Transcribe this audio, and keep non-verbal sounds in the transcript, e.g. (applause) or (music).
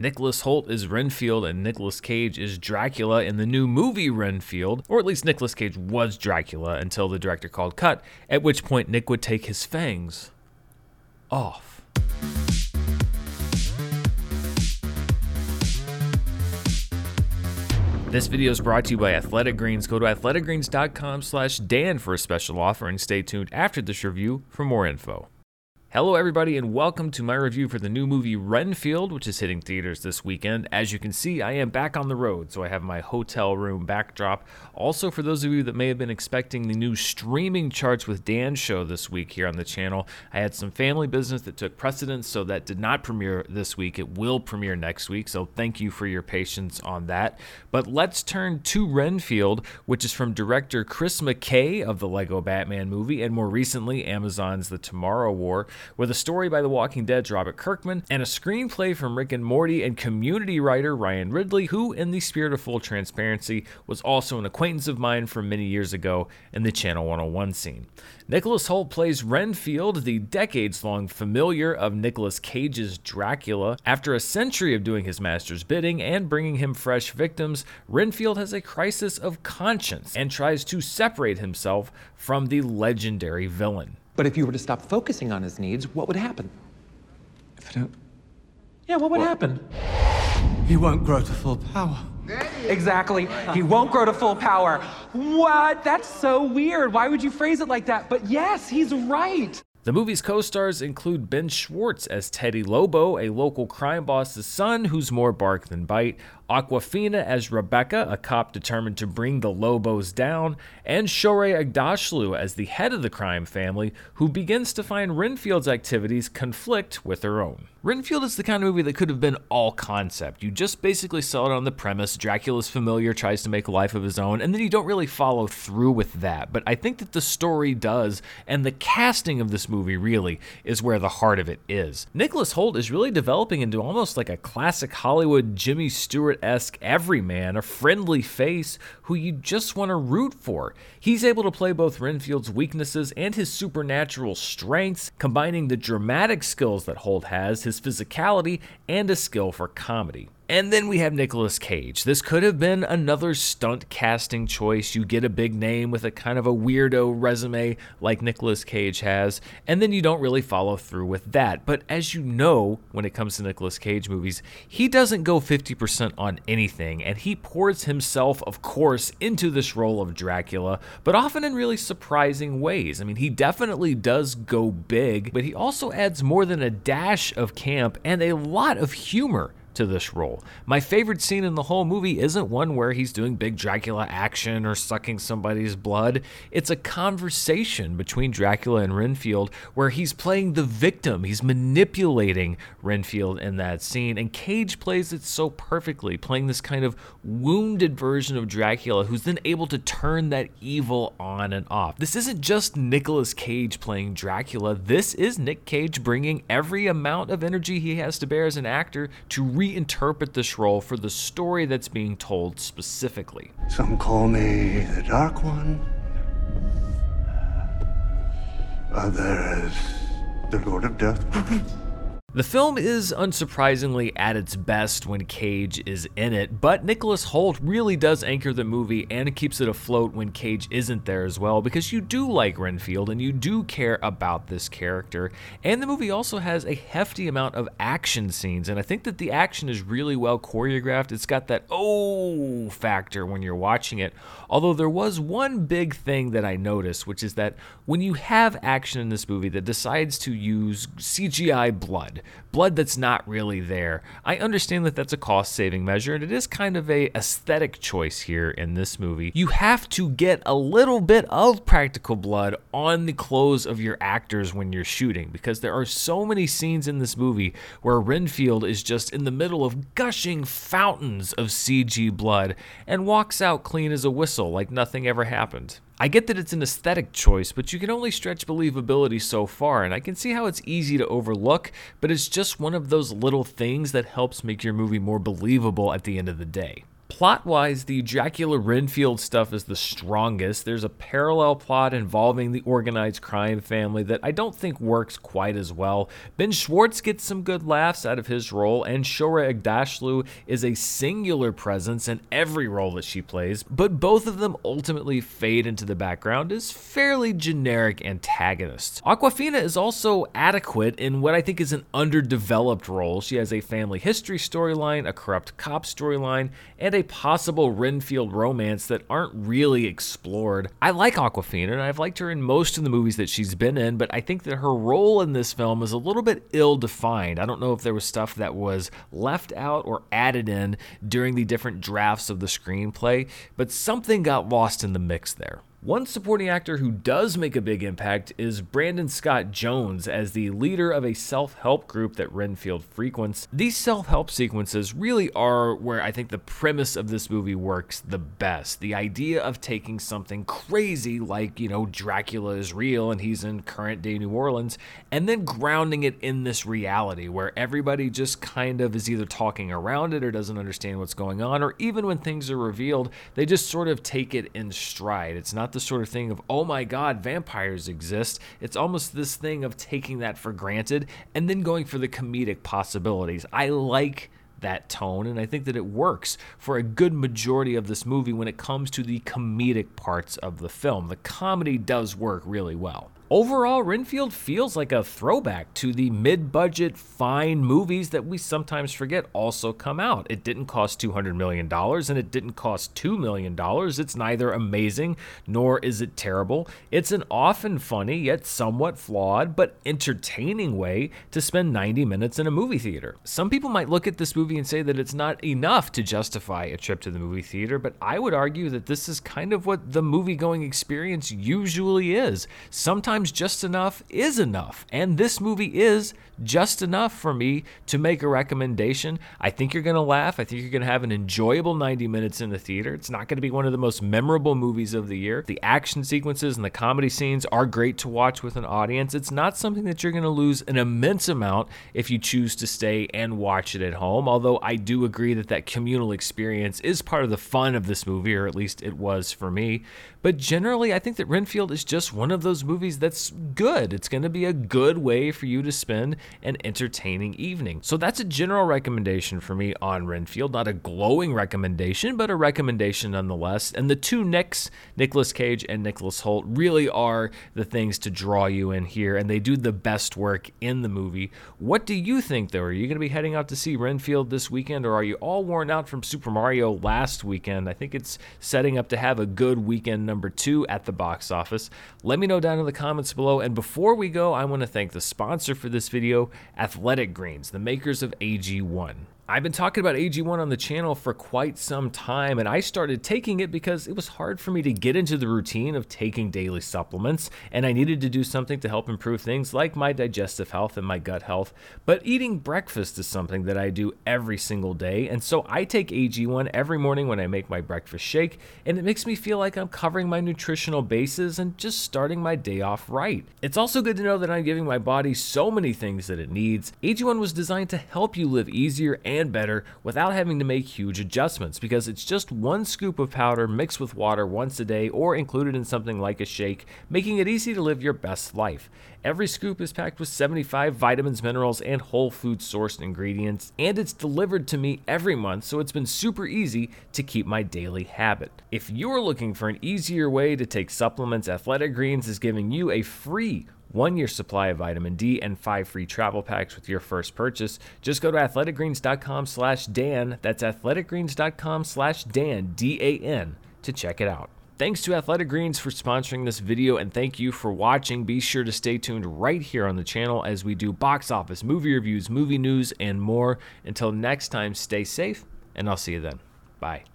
Nicholas Hoult is Renfield and Nicolas Cage is Dracula in the new movie Renfield, or at least Nicolas Cage was Dracula until the director called cut, at which point Nick would take his fangs off. This video is brought to you by Athletic Greens. Go to athleticgreens.com slash Dan for a special offer and stay tuned after this review for more info. Hello, everybody, and welcome to my review for the new movie Renfield, which is hitting theaters this weekend. As you can see, I am back on the road, so I have my hotel room backdrop. Also, for those of you that may have been expecting the new streaming charts with Dan show this week here on the channel, I had some family business that took precedence, so that did not premiere this week. It will premiere next week, so thank you for your patience on that. But let's turn to Renfield, which is from director Chris McKay of the Lego Batman movie, and more recently, Amazon's The Tomorrow War with a story by The Walking Dead's Robert Kirkman and a screenplay from Rick and Morty and community writer Ryan Ridley, who, in the spirit of full transparency, was also an acquaintance of mine from many years ago in the Channel 101 scene. Nicholas Hoult plays Renfield, the decades long familiar of Nicolas Cage's Dracula. After a century of doing his master's bidding and bringing him fresh victims, Renfield has a crisis of conscience and tries to separate himself from the legendary villain. But if you were to stop focusing on his needs, what would happen? If I don't. Yeah, what would happen? He won't grow to full power. Exactly. He won't grow to full power. What? That's so weird. Why would you phrase it like that? But yes, he's right. The movie's co stars include Ben Schwartz as Teddy Lobo, a local crime boss's son who's more bark than bite, Awkwafina as Rebecca, a cop determined to bring the Lobos down, and Shohreh Aghdashloo as the head of the crime family, who begins to find Renfield's activities conflict with her own. Renfield is the kind of movie that could have been all concept. You just basically sell it on the premise Dracula's familiar tries to make a life of his own, and then you don't really follow through with that. But I think that the story does, and the casting of this movie really is where the heart of it is. Nicholas Hoult is really developing into almost like a classic Hollywood Jimmy Stewart esque everyman, a friendly face who you just want to root for. He's able to play both Renfield's weaknesses and his supernatural strengths, combining the dramatic skills that Hoult has, his physicality, and a skill for comedy. And then we have Nicolas Cage. This could have been another stunt casting choice. You get a big name with a kind of a weirdo resume like Nicolas Cage has, and then you don't really follow through with that. But as you know, when it comes to Nicolas Cage movies, he doesn't go 50% on anything, and he pours himself, of course, into this role of Dracula, but often in really surprising ways. I mean, he definitely does go big, but he also adds more than a dash of camp and a lot of humor to this role. My favorite scene in the whole movie isn't one where he's doing big Dracula action or sucking somebody's blood. It's a conversation between Dracula and Renfield where he's playing the victim. He's manipulating Renfield in that scene, and Cage plays it so perfectly, playing this kind of wounded version of Dracula who's then able to turn that evil on and off. This isn't just Nicolas Cage playing Dracula, this is Nick Cage bringing every amount of energy he has to bear as an actor to reinterpret this role for the story that's being told specifically. Some call me the Dark One. Others, the Lord of Death. (laughs) The film is unsurprisingly at its best when Cage is in it, but Nicholas Hoult really does anchor the movie and keeps it afloat when Cage isn't there as well because you do like Renfield and you do care about this character. And the movie also has a hefty amount of action scenes, and I think that the action is really well choreographed. It's got that oh factor when you're watching it. Although there was one big thing that I noticed, which is that when you have action in this movie that decides to use CGI blood, blood that's not really there. I understand that that's a cost saving measure and it is kind of a aesthetic choice here in this movie. You have to get a little bit of practical blood on the clothes of your actors when you're shooting because there are so many scenes in this movie where Renfield is just in the middle of gushing fountains of CG blood and walks out clean as a whistle like nothing ever happened. I get that it's an aesthetic choice, but you can only stretch believability so far, and I can see how it's easy to overlook, but it's just one of those little things that helps make your movie more believable at the end of the day. Plot wise, the Dracula Renfield stuff is the strongest. There's a parallel plot involving the organized crime family that I don't think works quite as well. Ben Schwartz gets some good laughs out of his role, and Shohreh Aghdashloo is a singular presence in every role that she plays, but both of them ultimately fade into the background as fairly generic antagonists. Awkwafina is also adequate in what I think is an underdeveloped role. She has a family history storyline, a corrupt cop storyline, and a possible Renfield romance that aren't really explored. I like Awkwafina, and I've liked her in most of the movies that she's been in, but I think that her role in this film is a little bit ill defined. I don't know if there was stuff that was left out or added in during the different drafts of the screenplay, but something got lost in the mix there. One supporting actor who does make a big impact is Brandon Scott Jones as the leader of a self help group that Renfield frequents. These self help sequences really are where I think the premise of this movie works the best. The idea of taking something crazy like, you know, Dracula is real and he's in current day New Orleans, and then grounding it in this reality where everybody just kind of is either talking around it or doesn't understand what's going on, or even when things are revealed, they just sort of take it in stride. It's not the sort of thing of, oh my god, vampires exist. It's almost this thing of taking that for granted and then going for the comedic possibilities. I like that tone, and I think that it works for a good majority of this movie when it comes to the comedic parts of the film. The comedy does work really well. Overall, Renfield feels like a throwback to the mid budget, fine movies that we sometimes forget also come out. It didn't cost $200 million and it didn't cost $2 million. It's neither amazing nor is it terrible. It's an often funny, yet somewhat flawed, but entertaining way to spend 90 minutes in a movie theater. Some people might look at this movie and say that it's not enough to justify a trip to the movie theater, but I would argue that this is kind of what the movie going experience usually is. Sometimes sometimes just enough is enough. And this movie is just enough for me to make a recommendation. I think you're going to laugh. I think you're going to have an enjoyable 90 minutes in the theater. It's not going to be one of the most memorable movies of the year. The action sequences and the comedy scenes are great to watch with an audience. It's not something that you're going to lose an immense amount if you choose to stay and watch it at home. Although I do agree that that communal experience is part of the fun of this movie, or at least it was for me. But generally, I think that Renfield is just one of those movies that's good. It's going to be a good way for you to spend an entertaining evening. So that's a general recommendation for me on Renfield. Not a glowing recommendation, but a recommendation nonetheless. And the two Nicks, Nicolas Cage and Nicholas Hoult, really are the things to draw you in here, and they do the best work in the movie. What do you think, though? Are you going to be heading out to see Renfield this weekend, or are you all worn out from Super Mario last weekend? I think it's setting up to have a good weekend number two at the box office. Let me know down in the comments below. And before we go, I want to thank the sponsor for this video, Athletic Greens, the makers of AG1. I've been talking about AG1 on the channel for quite some time, and I started taking it because it was hard for me to get into the routine of taking daily supplements, and I needed to do something to help improve things like my digestive health and my gut health. But eating breakfast is something that I do every single day, and so I take AG1 every morning when I make my breakfast shake, and it makes me feel like I'm covering my nutritional bases and just starting my day off right. It's also good to know that I'm giving my body so many things that it needs. AG1 was designed to help you live easier and and better without having to make huge adjustments because it's just one scoop of powder mixed with water once a day or included in something like a shake, making it easy to live your best life. Every scoop is packed with 75 vitamins, minerals, and whole food sourced ingredients, and it's delivered to me every month, so it's been super easy to keep my daily habit. If you're looking for an easier way to take supplements, Athletic Greens is giving you a free one year supply of vitamin D, and five free travel packs with your first purchase. Just go to athleticgreens.com slash Dan. That's athleticgreens.com slash Dan, D A N, to check it out. Thanks to Athletic Greens for sponsoring this video, and thank you for watching. Be sure to stay tuned right here on the channel as we do box office, movie reviews, movie news, and more. Until next time, stay safe, and I'll see you then. Bye.